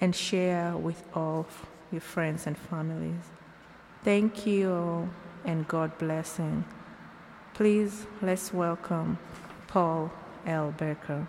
and share with all your friends and families. Thank you all and God blessing. Please let's welcome Paul L. Baker.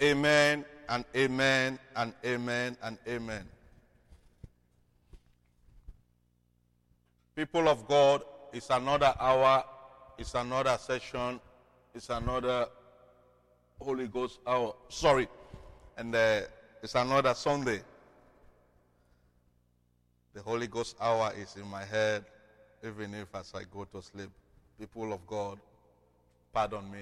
Amen and amen and amen and amen. People of God, it's another hour, it's another session, it's another Holy Ghost hour. Sorry, and uh, it's another Sunday. The Holy Ghost hour is in my head, even if as I go to sleep. People of God, pardon me.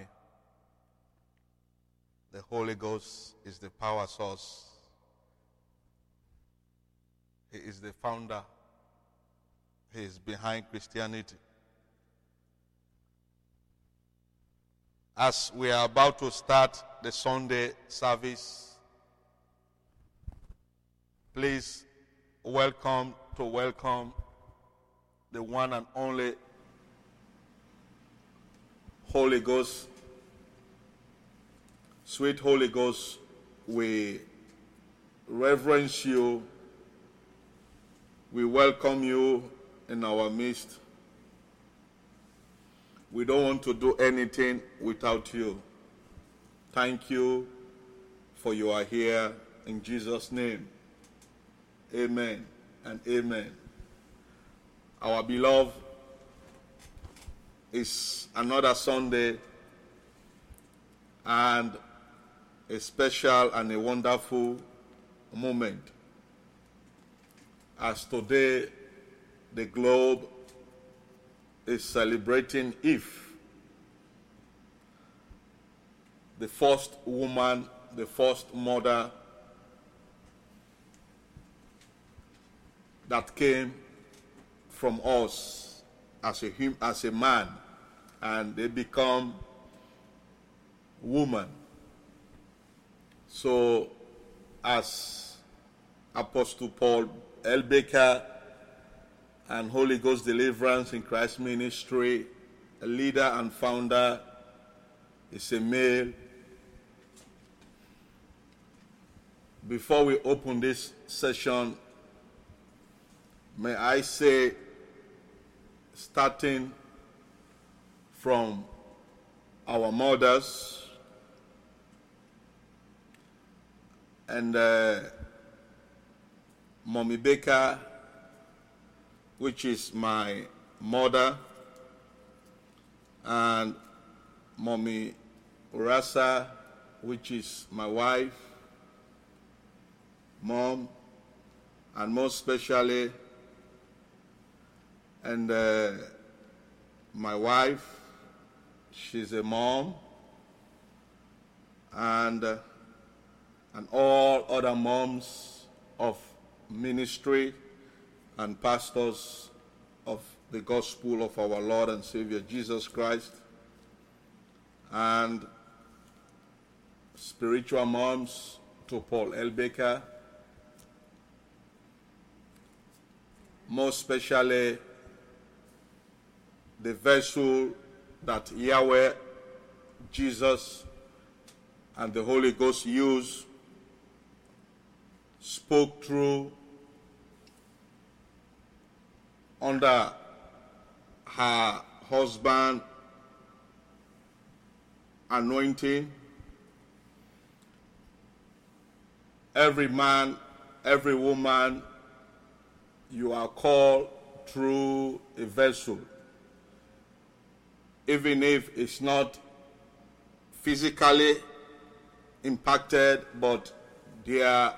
The Holy Ghost is the power source. He is the founder. He is behind Christianity. As we are about to start the Sunday service, please welcome to welcome the one and only Holy Ghost Sweet Holy Ghost, we reverence you. We welcome you in our midst. We don't want to do anything without you. Thank you for you are here in Jesus' name. Amen and amen. Our beloved is another Sunday and a special and a wonderful moment. As today the globe is celebrating Eve, the first woman, the first mother that came from us as a, as a man, and they become woman. So, as Apostle Paul L. Baker and Holy Ghost Deliverance in Christ Ministry a leader and founder, is a male. Before we open this session, may I say, starting from our mothers and uh, Mommy Baker, which is my mother, and Mommy Urasa, which is my wife, mom, and most especially, and uh, my wife, she's a mom, and, uh, and all other moms of ministry and pastors of the gospel of our Lord and Savior Jesus Christ, and spiritual moms to Paul L. Baker, most especially the vessel that Yahweh, Jesus, and the Holy Ghost used, spoke through under her husband anointing. Every man, every woman, you are called through a vessel. Even if it's not physically impacted, but there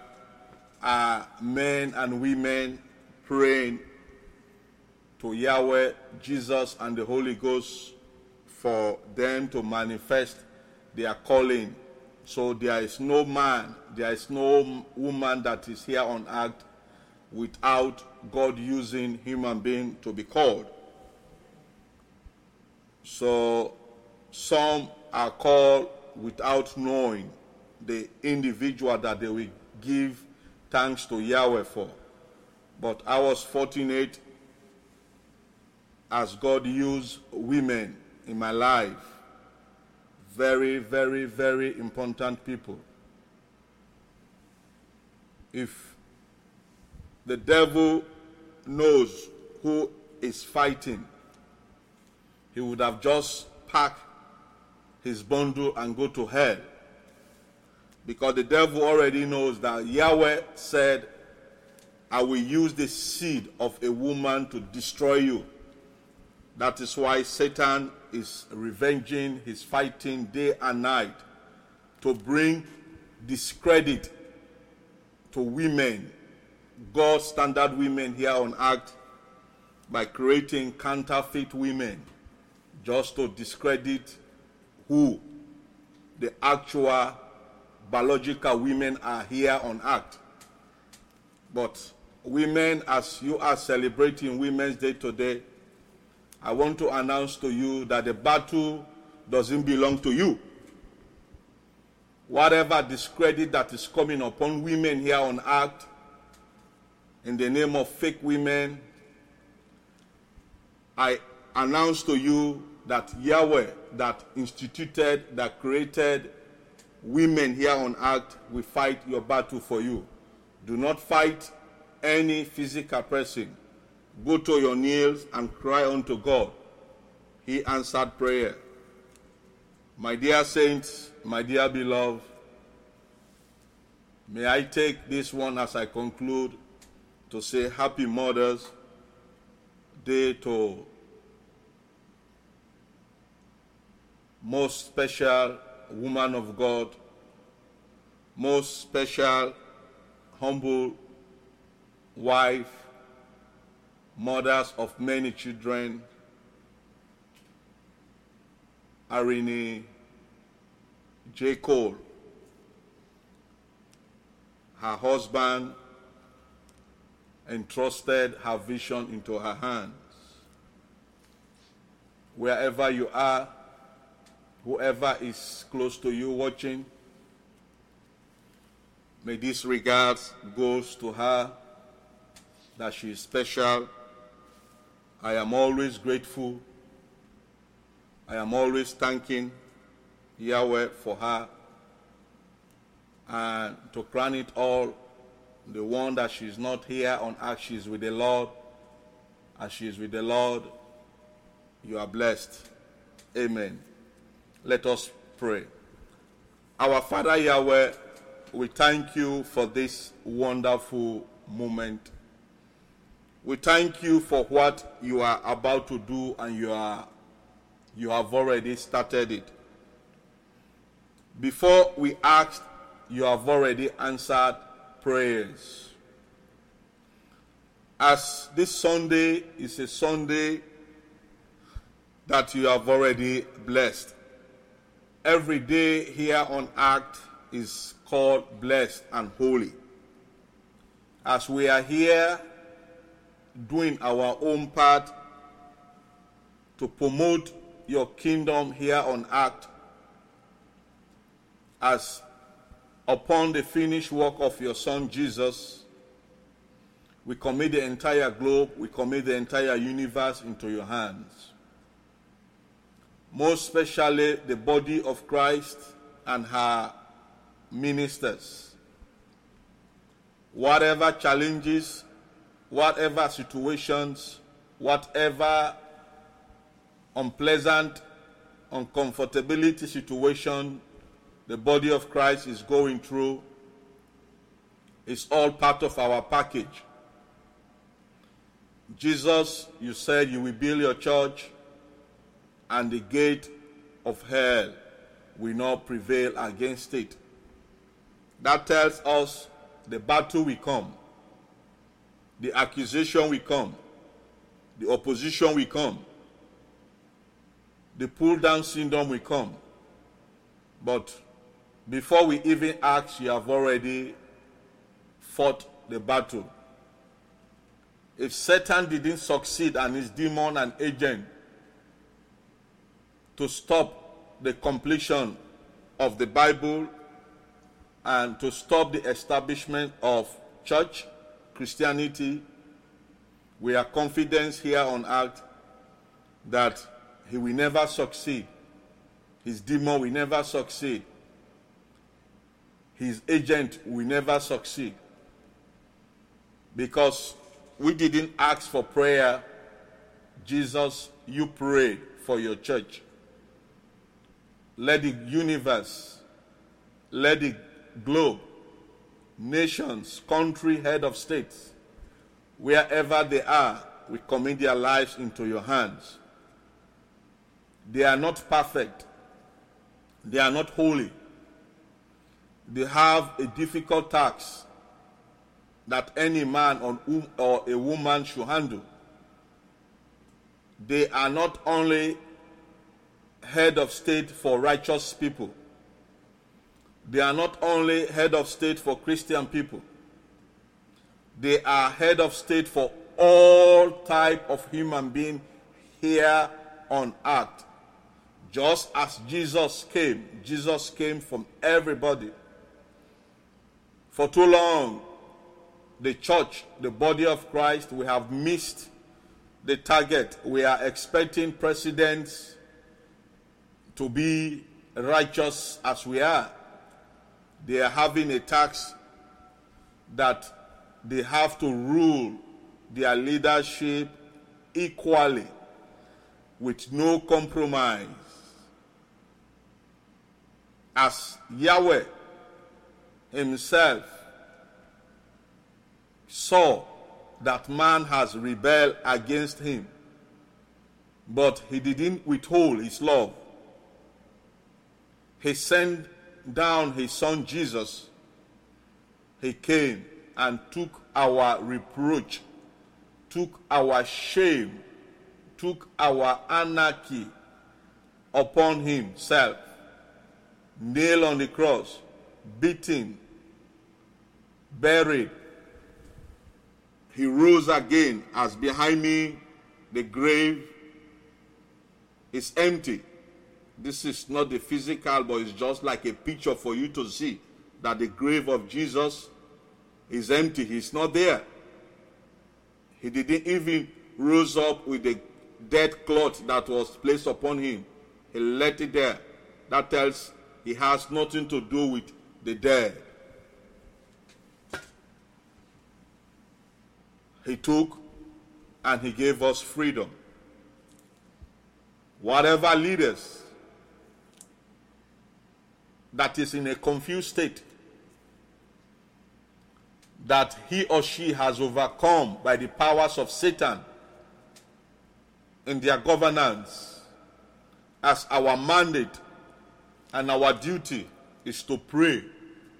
are men and women praying to Yahweh, Jesus, and the Holy Ghost for them to manifest their calling. So there is no man, there is no woman that is here on earth without God using human being to be called. So some are called without knowing the individual that they will give thanks to Yahweh for. But I was fortunate as God used women in my life. Very, very, very important people. If the devil knows who is fighting, he would have just packed his bundle and go to hell. Because the devil already knows that Yahweh said, I will use the seed of a woman to destroy you. That is why Satan is revenging, he's fighting day and night to bring discredit to women, God's standard women here on earth, by creating counterfeit women just to discredit who the actual biological women are here on earth. But women, as you are celebrating Women's Day today, I want to announce to you that the battle doesn't belong to you. Whatever discredit that is coming upon women here on earth in the name of fake women, I announce to you that Yahweh, that instituted, that created women here on earth, will fight your battle for you. Do not fight any physical person Go to your knees and cry unto God. He answered prayer. My dear saints, my dear beloved, may I take this one as I conclude to say Happy Mother's Day to most special woman of God, most special, humble wife, mothers of many children, Irene J. Cole, her husband entrusted her vision into her hands. Wherever you are, whoever is close to you watching, may this regards goes to her that she is special I am always grateful I am always thanking Yahweh for her. And to crown it all, the one that she's not here on earth, she's with the Lord. As she is with the Lord, you are blessed. Amen. Let us pray. Our Father Yahweh, we thank you for this wonderful moment. We thank you for what you are about to do and you are you have already started it. Before we asked, you have already answered prayers. As this Sunday is a Sunday that you have already blessed. Every day here on earth is called blessed and holy. As we are here doing our own part to promote your kingdom here on earth, as upon the finished work of your Son Jesus, we commit the entire globe, we commit the entire universe into your hands. Most especially the body of Christ and her ministers. Whatever challenges, whatever situations, whatever unpleasant, uncomfortability situation the body of Christ is going through, it's all part of our package. Jesus, you said you will build your church, and the gate of hell will not prevail against it. That tells us the battle will come, the accusation will come, the opposition will come, the pull down syndrome will come. But before we even ask, you have already fought the battle. If Satan didn't succeed and his demon and agent to stop the completion of the Bible and to stop the establishment of church, Christianity, we are confident here on earth that he will never succeed. His demon will never succeed. His agent will never succeed. Because we didn't ask for prayer. Jesus, you prayed for your church. Let the universe, let the globe, nations, country, head of states, wherever they are, we commit their lives into your hands. They are not perfect. They are not holy. They have a difficult task that any man or a woman should handle. They are not only head of state for righteous people. They are not only head of state for Christian people. They are head of state for all type of human being here on earth. Just as Jesus came, Jesus came from everybody. For too long, the church, the body of Christ, we have missed the target. We are expecting presidents to be righteous as we are. They are having a tax that they have to rule their leadership equally with no compromise as Yahweh himself saw that man has rebelled against him, but he didn't withhold his love. He sent down his son Jesus. He came and took our reproach, took our shame, took our anarchy upon himself nailed on the cross, beaten, buried. He rose again as behind me the grave is empty. This is not the physical, but it's just like a picture for you to see that the grave of Jesus is empty. He's not there. He didn't even rose up with the dead cloth that was placed upon him. He left it there. That tells he has nothing to do with the dead. He took and he gave us freedom. Whatever leaders that is in a confused state, that he or she has overcome by the powers of Satan in their governance, as our mandate and our duty is to pray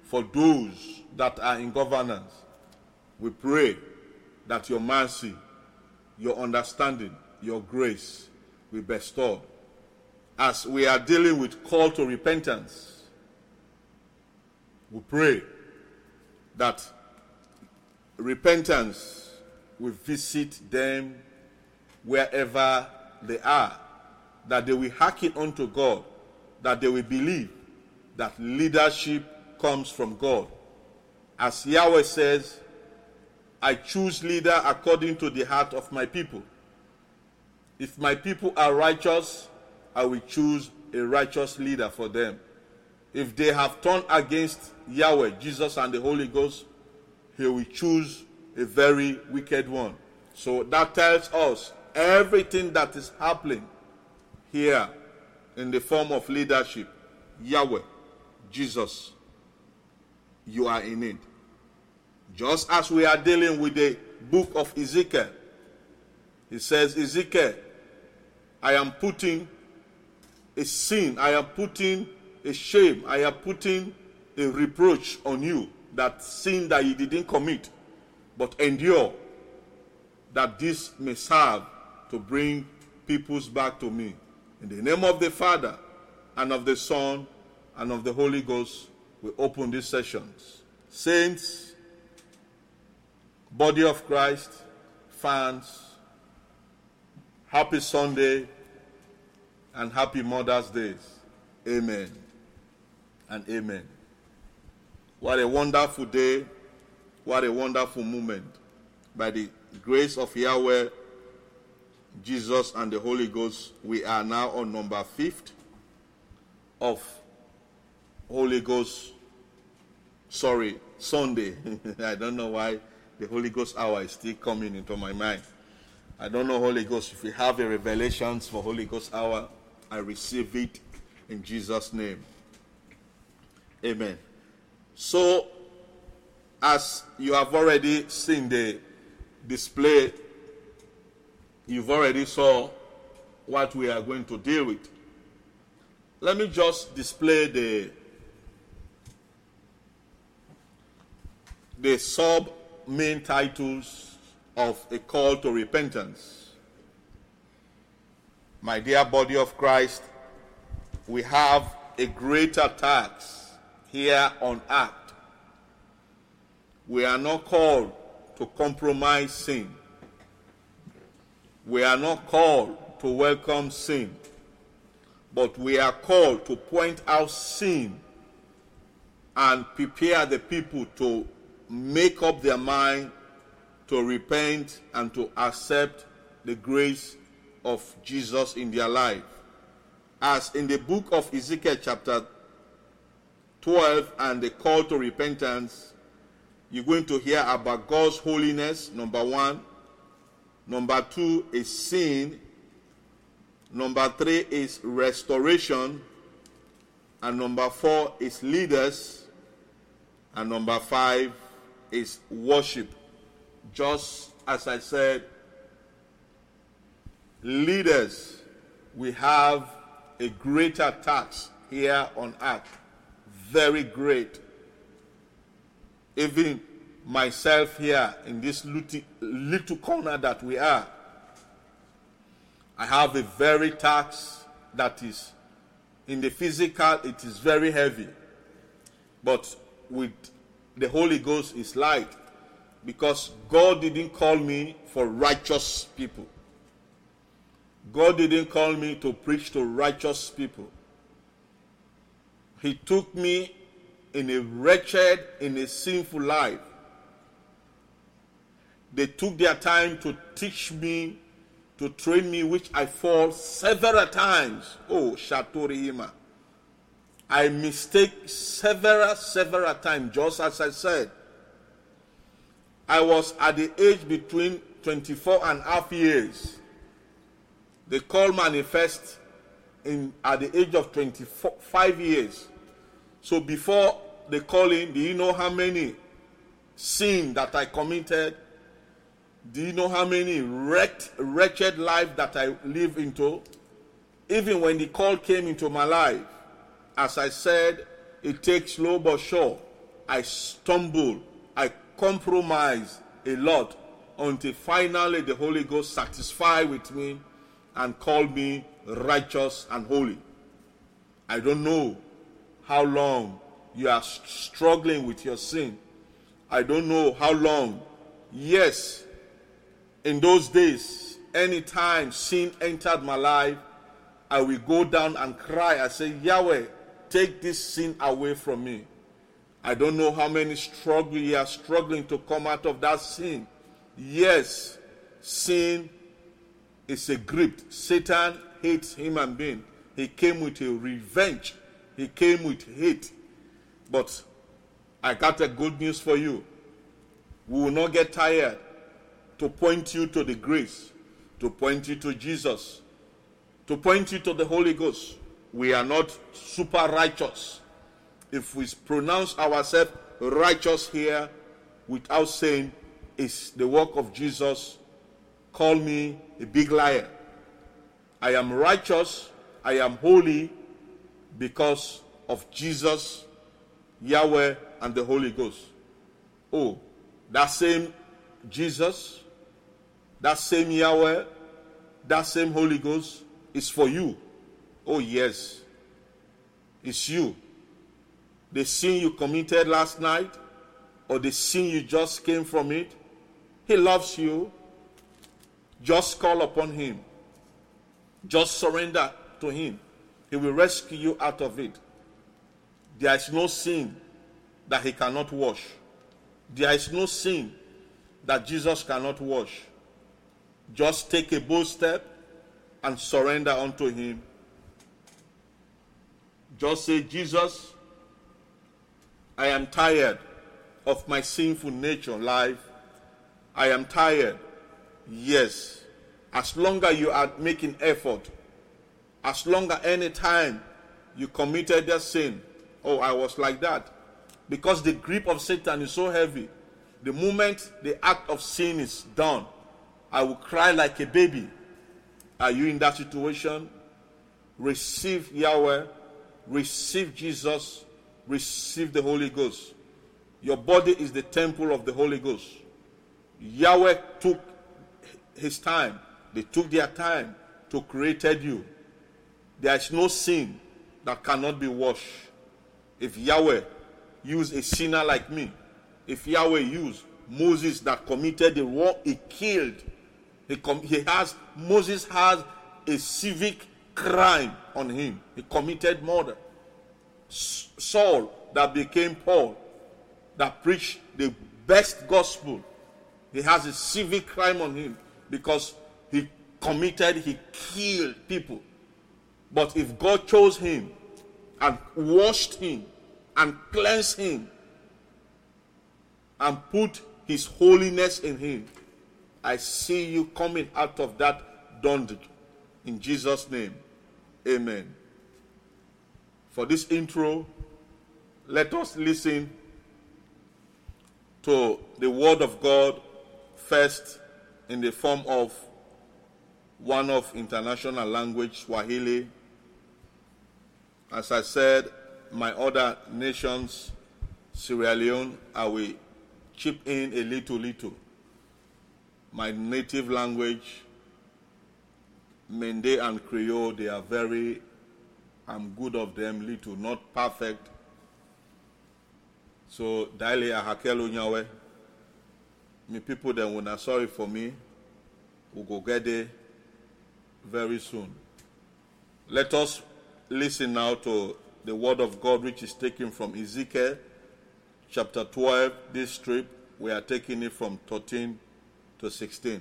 for those that are in governance. We pray that your mercy, your understanding, your grace will bestow. As we are dealing with call to repentance, we pray that repentance will visit them wherever they are, that they will hearken unto God, that they will believe that leadership comes from God. As Yahweh says, I choose leader according to the heart of my people. If my people are righteous, I will choose a righteous leader for them. If they have turned against Yahweh, Jesus, and the Holy Ghost, he will choose a very wicked one. So that tells us everything that is happening here in the form of leadership, Yahweh, Jesus, you are in it. Just as we are dealing with the book of Ezekiel, he says, Ezekiel, I am putting a sin, I am putting a shame, I am putting a reproach on you, that sin that you didn't commit, but endure, that this may serve to bring peoples back to me. In the name of the Father, and of the Son, and of the Holy Ghost, we open these sessions. Saints, Body of Christ, fans, happy Sunday and happy Mother's Day. Amen and amen. What a wonderful day. What a wonderful moment. By the grace of Yahweh, Jesus, and the Holy Ghost, we are now on number fifth of Holy Ghost, sorry, Sunday. I don't know why the Holy Ghost hour is still coming into my mind. I don't know Holy Ghost. If you have a revelations for Holy Ghost hour, I receive it in Jesus' name. Amen. So, as you have already seen the display, you've already saw what we are going to deal with. Let me just display the the sub main titles of a call to repentance. My dear body of Christ, we have a greater tax here on earth. We are not called to compromise sin. We are not called to welcome sin. But we are called to point out sin and prepare the people to make up their mind to repent and to accept the grace of Jesus in their life. As in the book of Ezekiel, chapter 12, and the call to repentance, you're going to hear about God's holiness, number one. Number two is sin. Number three is restoration. And number four is leaders. And number five is worship. Just as I said, leaders, we have a greater tax here on earth. Very great. Even myself here in this little corner that we are, I have a very tax that is in the physical, it is very heavy. But with the Holy Ghost is light because God didn't call me for righteous people. God didn't call me to preach to righteous people. He took me in a wretched, in a sinful life. They took their time to teach me to train me, which I fall several times. Oh, Shatorihima. I mistake several, several times, just as I said. I was at the age between 24 and a half years. The call manifest in at the age of 25 years. So before the calling, do you know how many sin that I committed? Do you know how many wrecked, wretched life that I live into? Even when the call came into my life, as I said, it takes slow but sure. I stumble, I compromise a lot until finally the Holy Ghost satisfied with me and called me righteous and holy. I don't know how long you are struggling with your sin. I don't know how long. Yes, in those days, anytime sin entered my life, I will go down and cry. I say, Yahweh, take this sin away from me. I don't know how many struggle you are struggling to come out of that sin. Yes, sin is a grip. Satan hates human being. He came with a revenge. He came with hate. But I got a good news for you. We will not get tired to point you to the grace, to point you to Jesus, to point you to the Holy Ghost. We are not super righteous. If we pronounce ourselves righteous here without saying it's the work of Jesus, call me a big liar. I am righteous, I am holy because of Jesus, Yahweh, and the Holy Ghost. Oh, that same Jesus, that same Yahweh, that same Holy Ghost is for you. Oh, yes. It's you. The sin you committed last night, or the sin you just came from it, He loves you. Just call upon Him. Just surrender to Him. He will rescue you out of it. There is no sin that He cannot wash. There is no sin that Jesus cannot wash. Just take a bold step and surrender unto Him. Just say, Jesus, I am tired of my sinful nature life. I am tired. Yes. As long as you are making effort, as long as any time you committed that sin, oh, I was like that. Because the grip of Satan is so heavy. The moment the act of sin is done, I will cry like a baby. Are you in that situation? Receive Yahweh, receive Jesus, receive the Holy Ghost. Your body is the temple of the Holy Ghost. Yahweh took his time, they took their time to created you. There is no sin that cannot be washed. If Yahweh used a sinner like me, if Yahweh used Moses that committed the wrong, he killed. He, com- he has Moses has a civic crime on him. He committed murder. Saul that became Paul that preached the best gospel. He has a civic crime on him because he committed, he killed people. But if God chose him and washed him and cleansed him and put his holiness in him, I see you coming out of that dungeon. In Jesus' name, amen. For this intro, let us listen to the Word of God first in the form of one of international language, Swahili. As I said, my other nations, Sierra Leone, I will chip in a little, little. My native language, Mende and Creole, they are very, I'm good of them, little, not perfect. So, daily ahakelo nyawe. Me people then when are sorry for me, we go get there very soon. Let us listen now to the word of God which is taken from Ezekiel chapter 12, this strip. We are taking it from 13 to 16.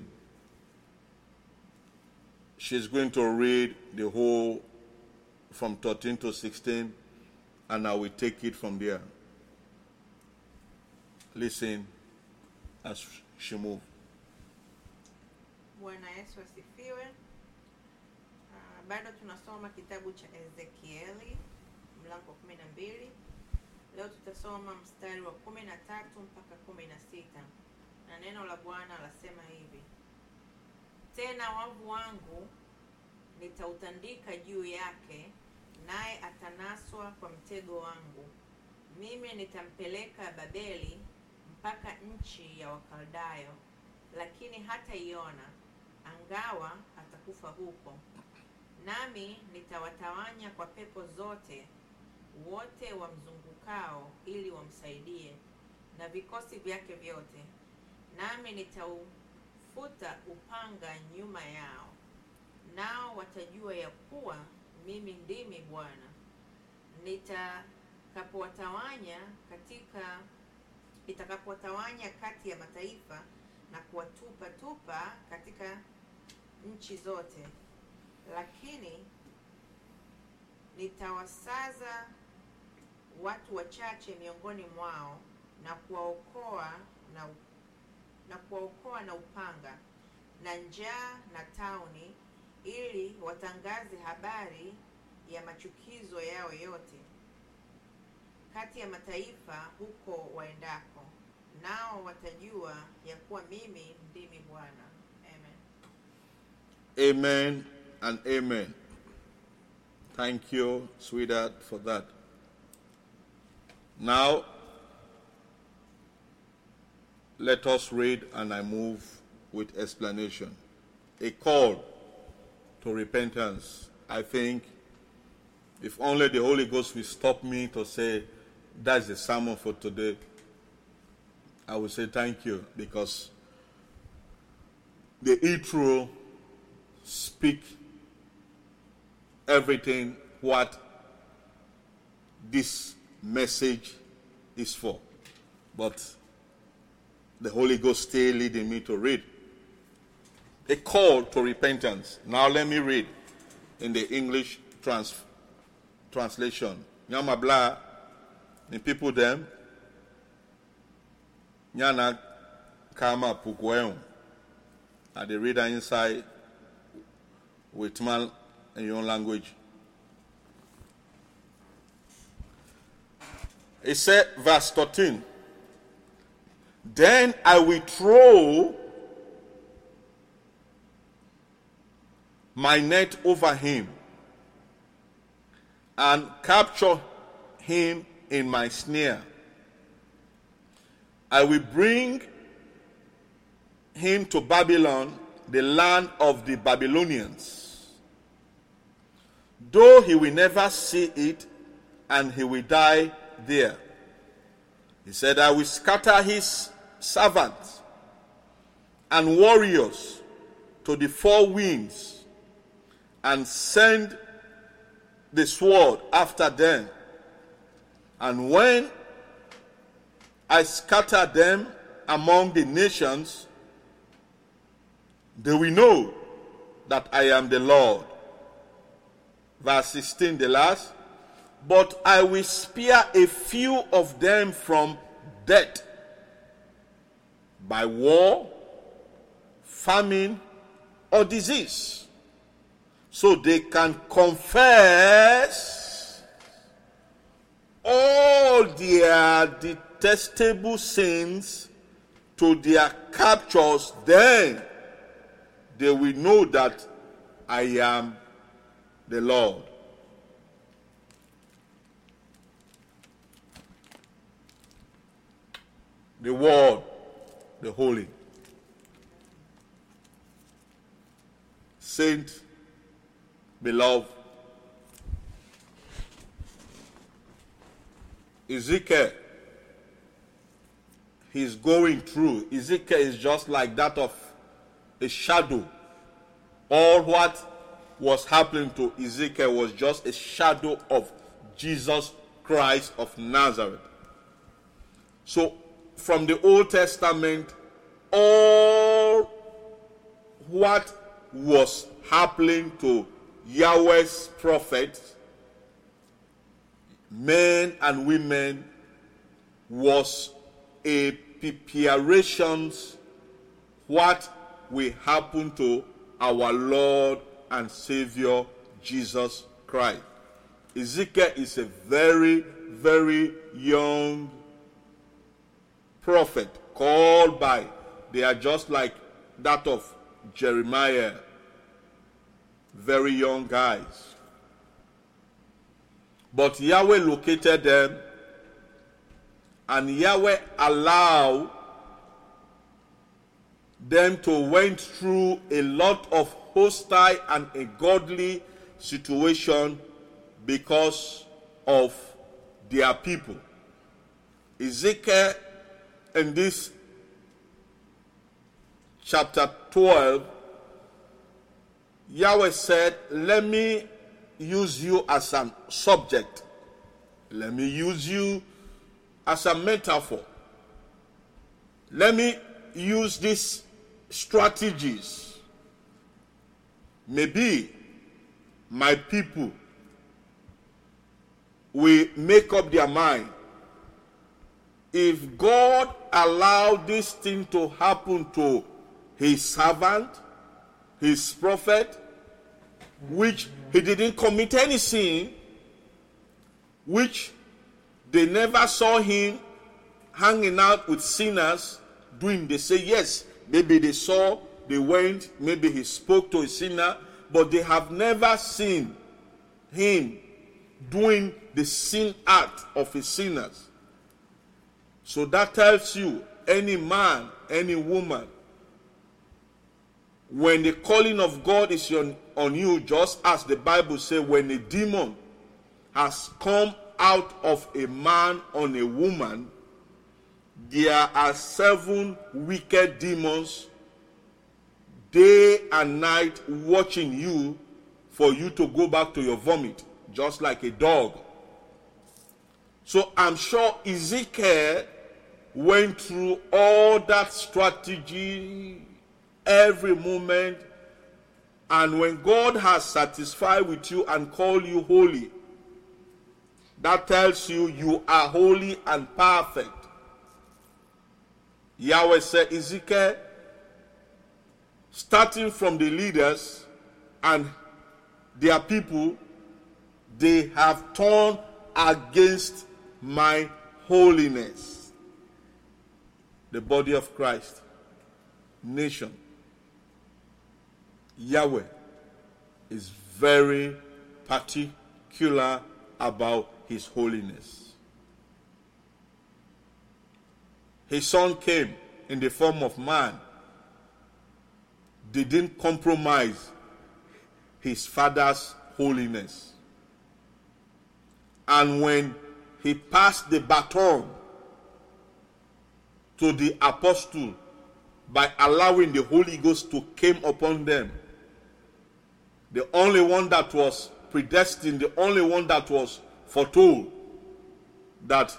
she's going to read the whole from 13 to 16, and I will take it from there. Listen as she moves. Bwana Yesu asifiwe. Bado tunasoma kitabu cha Ezekieli mlango wa kumi na mbili. Leo tutasoma mstari wa kumi na tatu mpaka kumi na sita na neno la Bwana lasema hivi: tena wavu wangu nitautandika juu yake, naye atanaswa kwa mtego wangu. Mimi nitampeleka Babeli mpaka nchi ya Wakaldayo, lakini hataiona, angawa atakufa huko. Nami nitawatawanya kwa pepo zote wote wamzungukao, ili wamsaidie na vikosi vyake vyote, nami nitaufuta upanga nyuma yao, nao watajua ya kuwa mimi ndimi Bwana. Nitakapowatawanya katika nitakapowatawanya kati ya mataifa na kuwatupa tupa katika nchi zote, lakini nitawasaza watu wachache miongoni mwao na kuwaokoa na na kuwaokoa na upanga na njaa na tauni, ili watangaze habari ya machukizo yao yote kati ya mataifa huko waendako, nao watajua ya kuwa mimi ndimi Bwana. Amen. Amen and amen. Thank you, sweetheart, for that. Now, let us read and I move with explanation. A call to repentance. I think if only the Holy Ghost will stop me to say, that's the sermon for today, I will say thank you because the Itro speak everything what this message is for. But the Holy Ghost still leading me to read. A call to repentance. Now let me read in the English trans- translation. Nyama bla, the people them, nyana kama pukweum. And the reader inside with man in your own language. It said, verse 13. Then I will throw my net over him and capture him in my snare. I will bring him to Babylon, the land of the Babylonians. Though he will never see it, and he will die there. He said, I will scatter his servants and warriors to the four winds and send the sword after them. And when I scatter them among the nations, they will know that I am the Lord. Verse 16, the last. But I will spare a few of them from death by war, famine, or disease, so they can confess all their detestable sins to their captors. Then they will know that I am the Lord. the Word, the Holy. Saint, beloved, Ezekiel, he's going through. Ezekiel is just like that of a shadow. All what was happening to Ezekiel was just a shadow of Jesus Christ of Nazareth. So from the Old Testament, all what was happening to Yahweh's prophets, men and women, was a preparations what will happen to our Lord and Savior Jesus Christ. Ezekiel is a very, very young prophet called by, they are just like that of Jeremiah, very young guys. But Yahweh located them, and Yahweh allowed them to went through a lot of hostile and ungodly situation because of their people. Ezekiel in this chapter 12, Yahweh said, Let me use you as a subject. Let me use you as a metaphor. Let me use these strategies. Maybe my people will make up their mind. If God allowed this thing to happen to his servant, his prophet, which he didn't commit any sin, which they never saw him hanging out with sinners doing. They say, yes, maybe they saw, they went, maybe he spoke to a sinner, but they have never seen him doing the sin act of a sinners. So that tells you any man, any woman when the calling of God is on, on you, just as the Bible says, when a demon has come out of a man on a woman, there are seven wicked demons day and night watching you for you to go back to your vomit, just like a dog. So I'm sure Ezekiel went through all that strategy every moment. And when God has satisfied with you and called you holy, that tells you you are holy and perfect. Yahweh said, Ezekiel, starting from the leaders and their people, they have turned against my holiness. The body of Christ, nation. Yahweh is very particular about his holiness. His son came in the form of man. Didn't compromise his father's holiness. And when he passed the baton to the apostle by allowing the Holy Ghost to come upon them, the only one that was predestined, the only one that was foretold that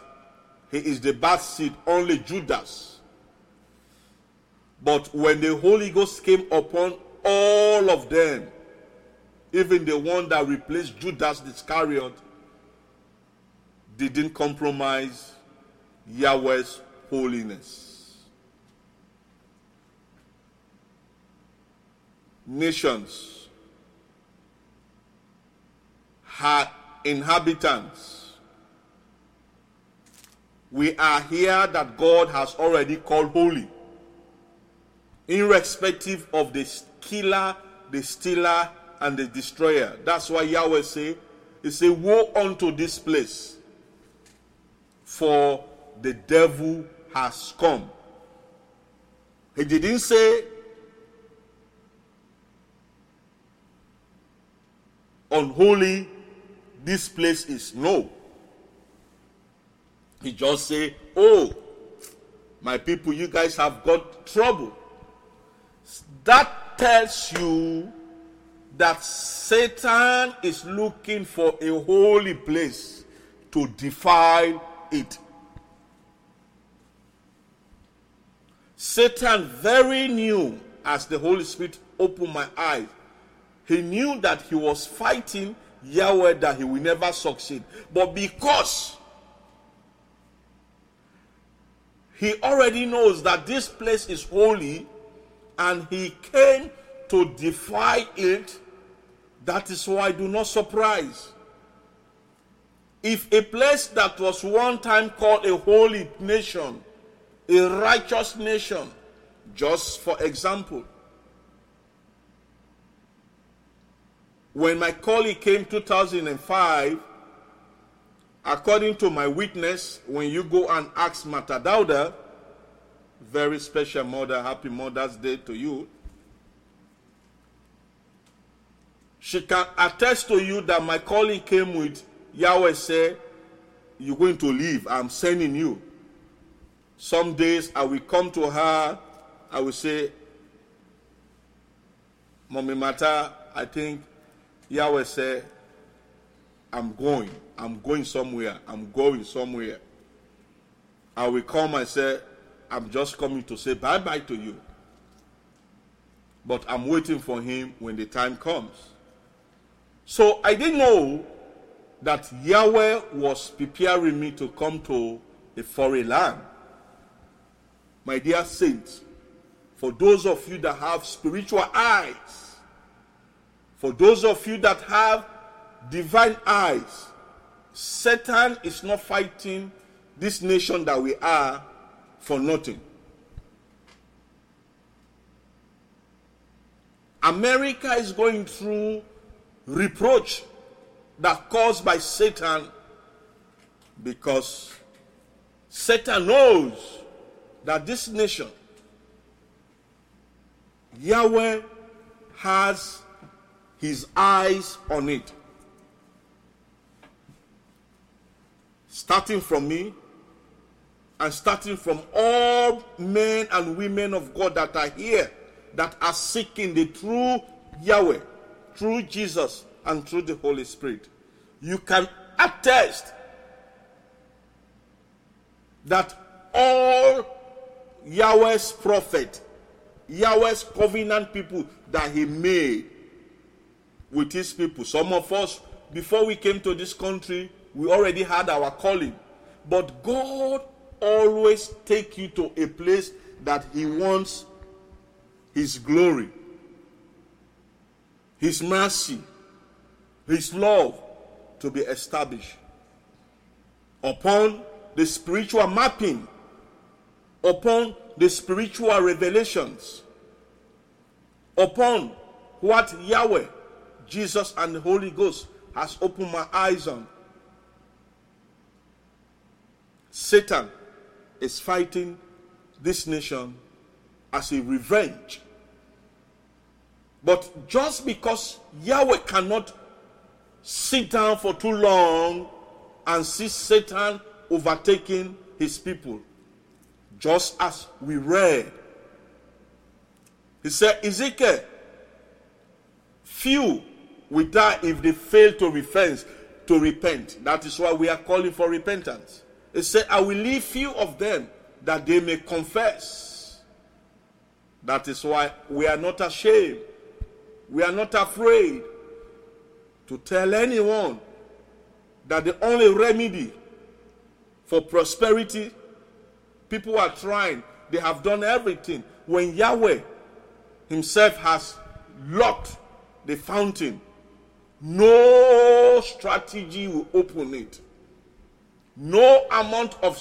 he is the bad seed, only Judas. But when the Holy Ghost came upon all of them, even the one that replaced Judas Iscariot, didn't compromise Yahweh's holiness. Nations her inhabitants. We are here that God has already called holy, irrespective of the killer, the stealer, and the destroyer. That's why Yahweh say, He say, Woe unto this place, for the devil has come. He didn't say unholy this place is no. He just say, oh, my people, you guys have got trouble. That tells you that Satan is looking for a holy place to defile it. Satan very knew, as the Holy Spirit opened my eyes. He knew that he was fighting Yahweh that he will never succeed. But because he already knows that this place is holy and he came to defy it, that is why do not surprise. If a place that was one time called a holy nation, a righteous nation, just for example, when my colleague came 2005, according to my witness, when you go and ask Mata Dauda, very special mother, happy Mother's Day to you. She can attest to you that my calling came with Yahweh said, You're going to leave. I'm sending you. Some days I will come to her, I will say, Mommy Mata, I think Yahweh said, I'm going. I'm going somewhere. I'm going somewhere. I will come and say, I'm just coming to say bye bye to you. But I'm waiting for him when the time comes. So I didn't know that Yahweh was preparing me to come to a foreign land. My dear saints, for those of you that have spiritual eyes, for those of you that have divine eyes, Satan is not fighting this nation that we are for nothing. America is going through reproach that caused by Satan because Satan knows that this nation, Yahweh has his eyes on it. Starting from me and starting from all men and women of God that are here that are seeking the true Yahweh, through Jesus, and through the Holy Spirit, you can attest that all Yahweh's prophet, Yahweh's covenant people that he made with his people. Some of us, before we came to this country, we already had our calling. But God always take you to a place that he wants his glory, his mercy, his love to be established upon the spiritual mapping, upon the spiritual revelations, upon what Yahweh, Jesus, and the Holy Ghost has opened my eyes on. Satan is fighting this nation as a revenge. But just because Yahweh cannot sit down for too long and see Satan overtaking his people. Just as we read. He said, Ezekiel, few will die if they fail to repent. To repent. That is why we are calling for repentance. He said, I will leave few of them that they may confess. That is why we are not ashamed. We are not afraid to tell anyone that the only remedy for prosperity, people are trying, they have done everything. When Yahweh Himself has locked the fountain, no strategy will open it. No amount of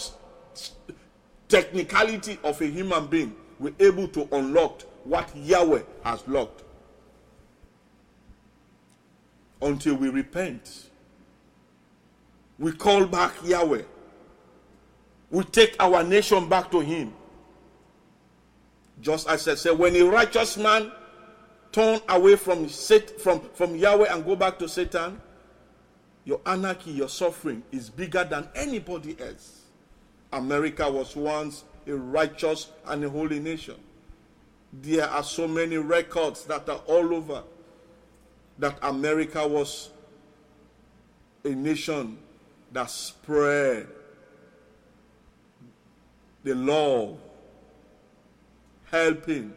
technicality of a human being will able to unlock what Yahweh has locked until we repent. We call back Yahweh. We take our nation back to Him. Just as I said, when a righteous man turn away from, from, from Yahweh and go back to Satan, your anarchy, your suffering is bigger than anybody else. America was once a righteous and a holy nation. There are so many records that are all over that America was a nation that spread the love, helping,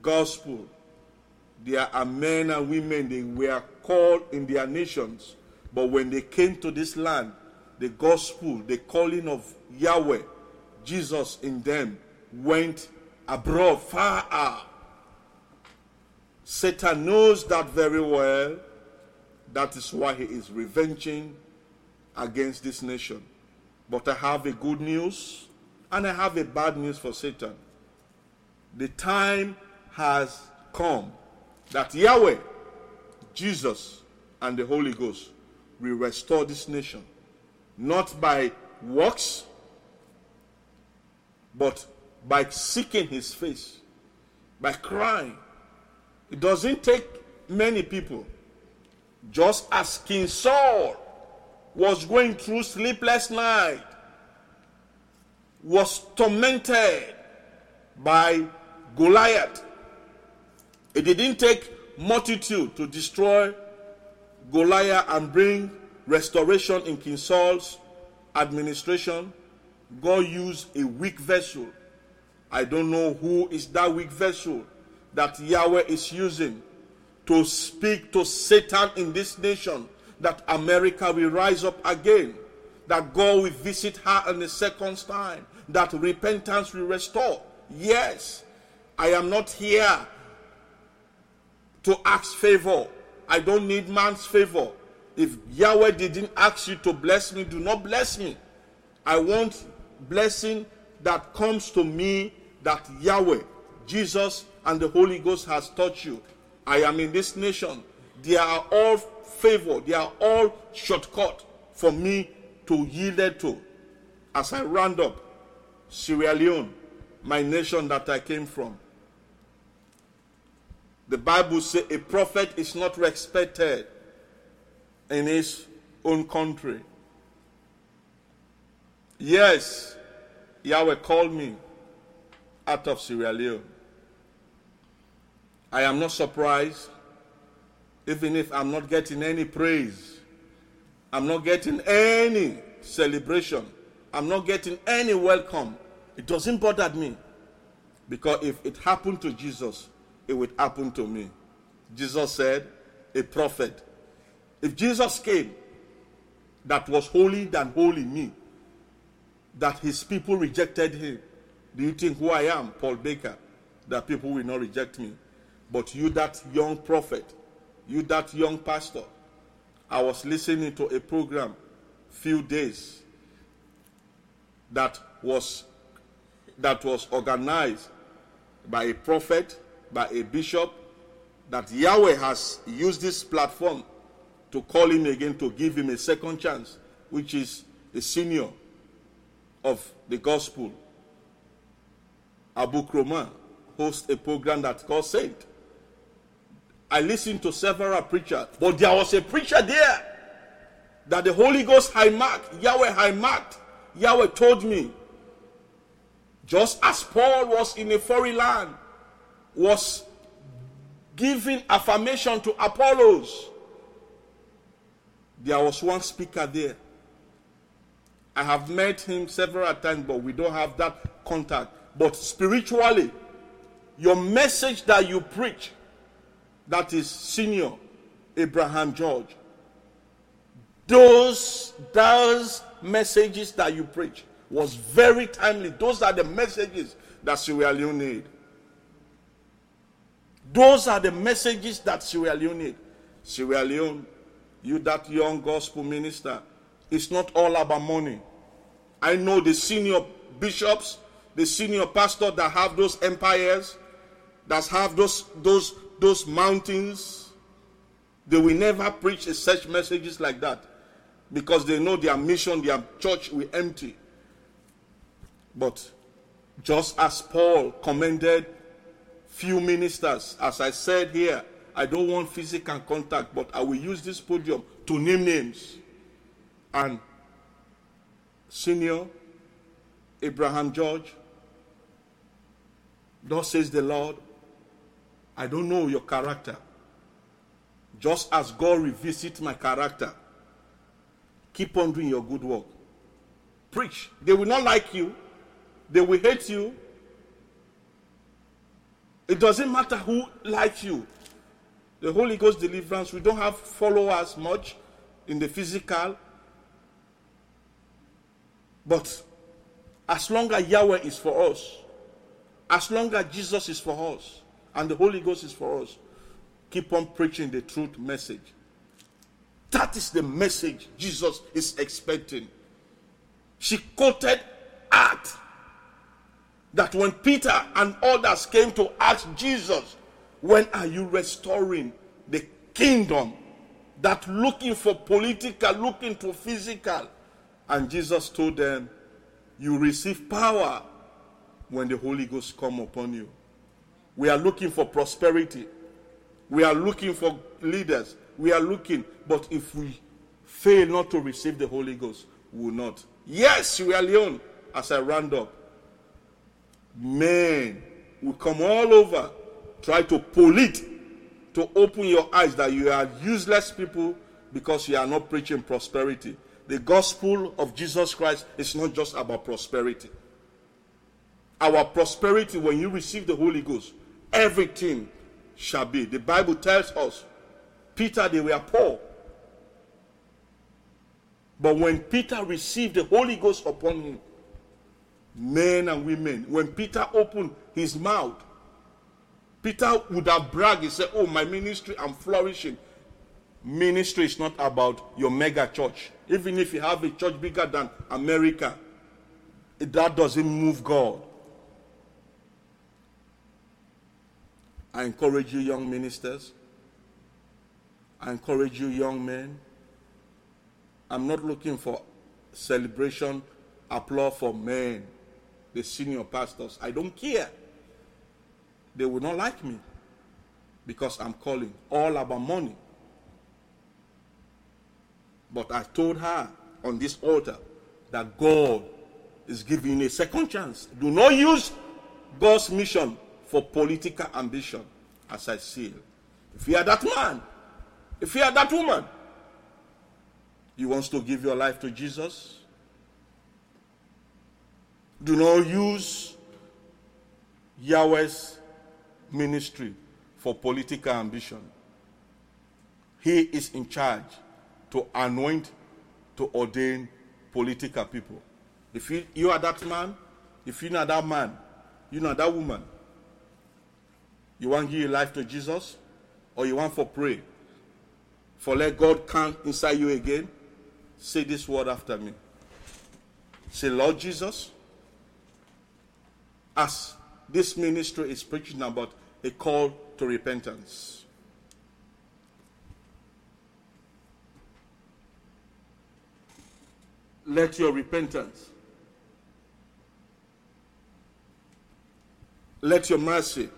gospel, there are men and women, they were called in their nations, but when they came to this land, the gospel, the calling of Yahweh, Jesus in them, went abroad, far out. Satan knows that very well. That is why he is revenging against this nation. But I have a good news and I have a bad news for Satan. The time has come that Yahweh, Jesus, and the Holy Ghost will restore this nation, not by works, but by seeking his face, by crying. It doesn't take many people. Just as King Saul was going through sleepless night, was tormented by Goliath. It didn't take multitude to destroy Goliath and bring restoration in King Saul's administration. God used a weak vessel. I don't know who is that weak vessel that Yahweh is using to speak to Satan in this nation that America will rise up again, that God will visit her in the second time, that repentance will restore. Yes, I am not here to ask favor. I don't need man's favor. If Yahweh didn't ask you to bless me, do not bless me. I want blessing that comes to me that Yahweh, Jesus, and the Holy Ghost has taught you. I am in this nation. They are all favor. They are all shortcut for me to yield to. As I round up, Sierra Leone, my nation that I came from. The Bible says a prophet is not respected in his own country. Yes, Yahweh called me out of Sierra Leone. I am not surprised, even if I'm not getting any praise. I'm not getting any celebration. I'm not getting any welcome. It doesn't bother me. Because if it happened to Jesus, it would happen to me. Jesus said, a prophet. If Jesus came, that was holy than holy me, that his people rejected him, do you think who I am, Paul Baker, that people will not reject me? But you, that young prophet, you, that young pastor, I was listening to a program few days that was that was organized by a prophet, by a bishop, that Yahweh has used this platform to call him again to give him a second chance, which is the senior of the gospel. Abu Kroma hosts a program that's called Saint. I listened to several preachers, but there was a preacher there that the Holy Ghost high marked, Yahweh high marked. Yahweh told me, just as Paul was in a foreign land, was giving affirmation to Apollos, there was one speaker there. I have met him several times, but we don't have that contact. But spiritually, your message that you preach that is senior Abraham George. Those, those messages that you preach was very timely. Those are the messages that Sierra Leone need. Those are the messages that Sierra Leone need. Sierra Leone, you that young gospel minister, it's not all about money. I know the senior bishops, the senior pastors that have those empires, that have those those those mountains, they will never preach such messages like that because they know their mission, their church will empty. But just as Paul commended few ministers, as I said here, I don't want physical contact, but I will use this podium to name names. And senior Abraham George, thus says the Lord, I don't know your character. Just as God revisits my character, keep on doing your good work. Preach. They will not like you, they will hate you. It doesn't matter who likes you. The Holy Ghost deliverance, we don't have followers much in the physical. But as long as Yahweh is for us, as long as Jesus is for us, and the Holy Ghost is for us, keep on preaching the truth message. That is the message Jesus is expecting. She quoted Acts that when Peter and others came to ask Jesus, when are you restoring the kingdom? That looking for political, looking for physical. And Jesus told them, You receive power when the Holy Ghost come upon you. We are looking for prosperity. We are looking for leaders. We are looking. But if we fail not to receive the Holy Ghost, we will not. Yes, Sierra Leone, as I round up, men will come all over, try to pollute, to open your eyes that you are useless people because you are not preaching prosperity. The gospel of Jesus Christ is not just about prosperity. Our prosperity, when you receive the Holy Ghost, everything shall be. The Bible tells us, Peter, they were poor. But when Peter received the Holy Ghost upon him, men and women, when Peter opened his mouth, Peter would have bragged. He said, Oh, my ministry, I'm flourishing. Ministry is not about your mega church. Even if you have a church bigger than America, that doesn't move God. I encourage you, young ministers. I encourage you, young men. I'm not looking for celebration, applause for men, the senior pastors. I don't care. They will not like me because I'm calling all about money. But I told her on this altar that God is giving a second chance. Do not use God's mission for political ambition, as I see it. If you are that man, if you are that woman, you want to give your life to Jesus, do not use Yahweh's ministry for political ambition. He is in charge to anoint, to ordain political people. If you, you are that man, if you are that man, you are that woman, you want to give your life to Jesus? Or you want for pray? For let God come inside you again? Say this word after me. Say, Lord Jesus, as this ministry is preaching about a call to repentance. Let your repentance, let your mercy,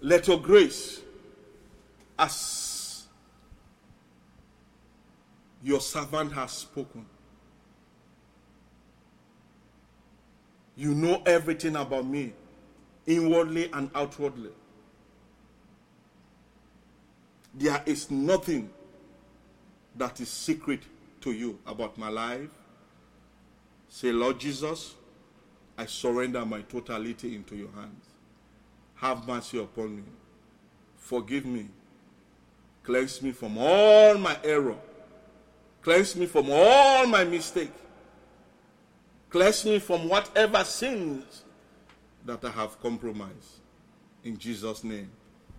let your grace, as your servant has spoken, you know everything about me, inwardly and outwardly. There is nothing that is secret to you about my life. Say, Lord Jesus, I surrender my totality into your hands. Have mercy upon me. Forgive me. Cleanse me from all my error. Cleanse me from all my mistake. Cleanse me from whatever sins that I have compromised. In Jesus' name,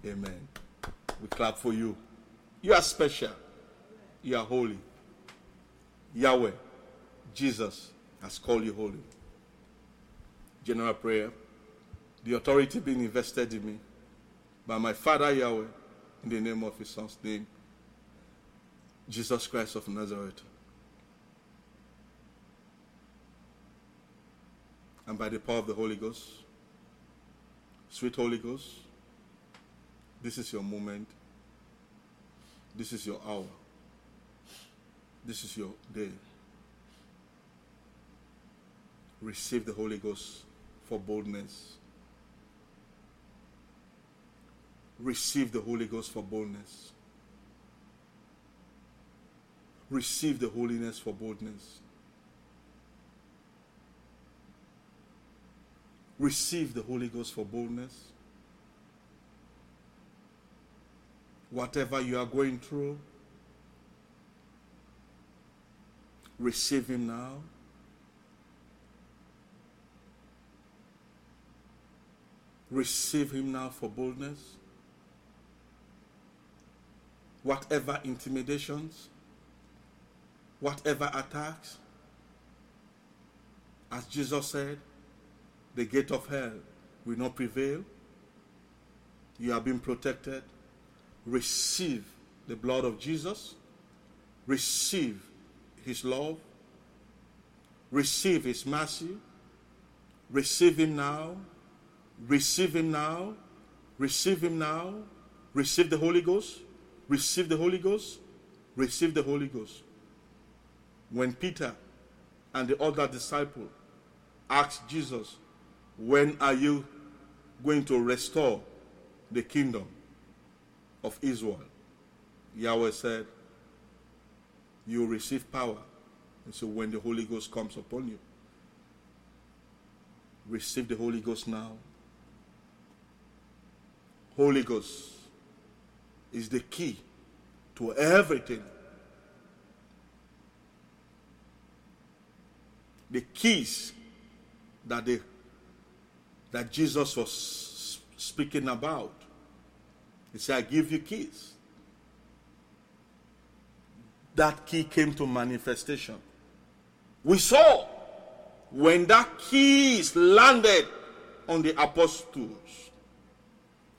amen. We clap for you. You are special. You are holy. Yahweh, Jesus, has called you holy. General prayer the authority being invested in me by my Father Yahweh in the name of His Son's name, Jesus Christ of Nazareth. And by the power of the Holy Ghost, sweet Holy Ghost, this is your moment. This is your hour. This is your day. Receive the Holy Ghost for boldness. receive the Holy Ghost for boldness. Receive the holiness for boldness. Receive the Holy Ghost for boldness. Whatever you are going through, receive Him now. Receive Him now for boldness. Whatever intimidations, whatever attacks, as Jesus said, the gate of hell will not prevail. You have been protected. Receive the blood of Jesus. Receive his love. Receive his mercy. Receive him now. Receive him now. Receive him now. Receive the Holy Ghost. Receive the Holy Ghost. Receive the Holy Ghost. When Peter and the other disciple asked Jesus, When are you going to restore the kingdom of Israel? Yahweh said, You receive power. And so when the Holy Ghost comes upon you, receive the Holy Ghost now. Holy Ghost is the key to everything. The keys that the that Jesus was speaking about. He said, I give you keys. That key came to manifestation. We saw when that keys landed on the apostles,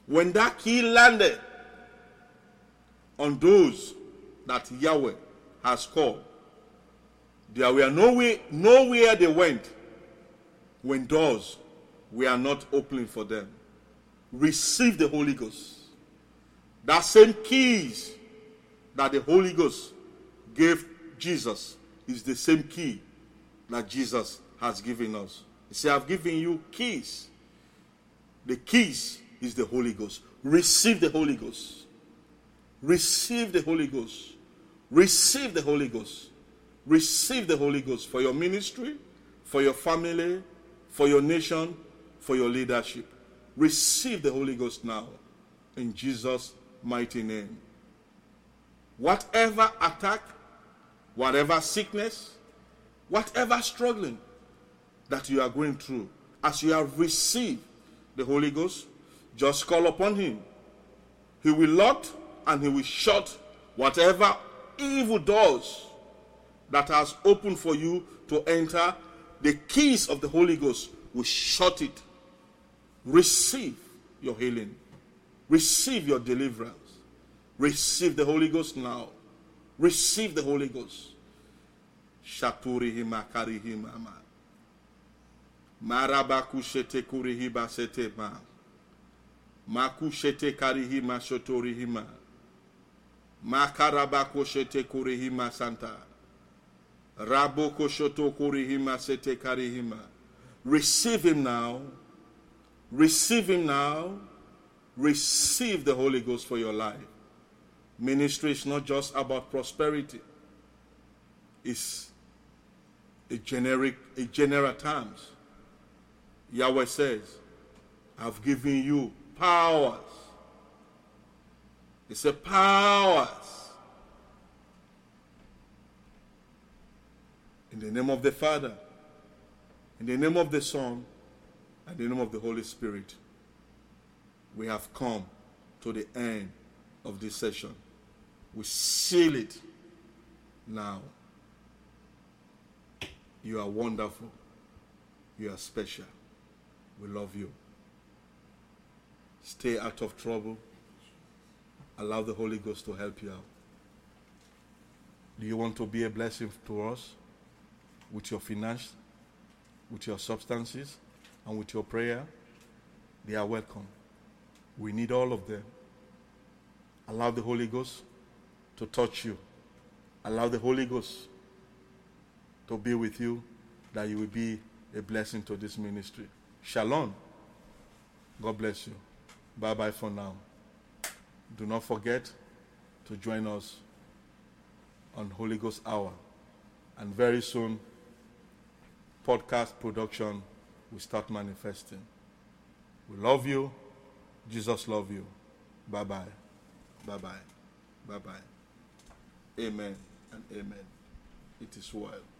when that key landed on those that Yahweh has called, there were nowhere, nowhere they went when doors were not opening for them. Receive the Holy Ghost. That same keys that the Holy Ghost gave Jesus is the same key that Jesus has given us. He said, I've given you keys. The keys is the Holy Ghost. Receive the Holy Ghost. Receive the Holy Ghost. Receive the Holy Ghost. Receive the Holy Ghost for your ministry, for your family, for your nation, for your leadership. Receive the Holy Ghost now in Jesus' mighty name. Whatever attack, whatever sickness, whatever struggling that you are going through, as you have received the Holy Ghost, just call upon Him. He will lock and He will shut whatever evil doors that has opened for you to enter the keys of the Holy Ghost will shut it. Receive your healing. Receive your deliverance. Receive the Holy Ghost now. Receive the Holy Ghost. Shaturihima karihima. Marabakushete kurihiba setema. Makushete karihima shotorihima. Makarabakoshete kurihima santa. Raboko shoto kurihima sete karihima. Receive him now. Receive him now. Receive the Holy Ghost for your life. Ministry is not just about prosperity. It's a generic, a general terms. Yahweh says, I've given you powers. It's a powers. In the name of the Father, in the name of the Son, in the name of the Holy Spirit, we have come to the end of this session. We seal it now. You are wonderful. You are special. We love you. Stay out of trouble. Allow the Holy Ghost to help you out. Do you want to be a blessing to us with your finance, with your substances, and with your prayer? They are welcome. We need all of them. Allow the Holy Ghost to touch you. Allow the Holy Ghost to be with you, that you will be a blessing to this ministry. Shalom. God bless you. Bye bye for now. Do not forget to join us on Holy Ghost Hour. And very soon, podcast production will start manifesting. We love you. Jesus love you. Bye bye. Bye bye. Bye bye. Amen and amen. It is well.